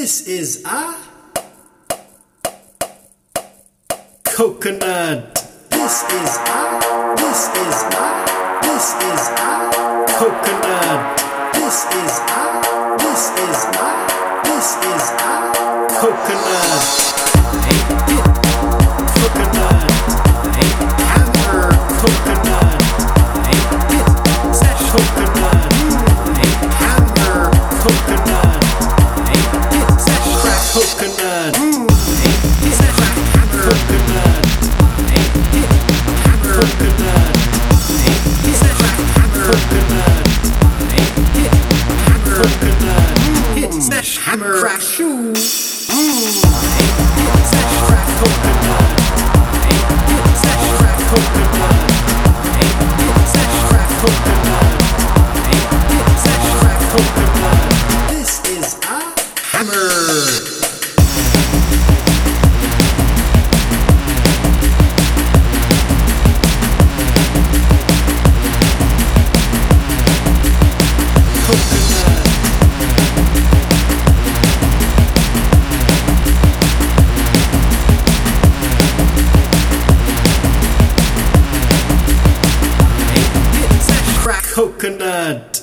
This is a coconut. This is a, this is a, this is a coconut. This is a, this is a, this is a coconut. Crack hammer. Hammer hammer. Hit smash hammer. Smash. Smash. This is a hammer. Coconut.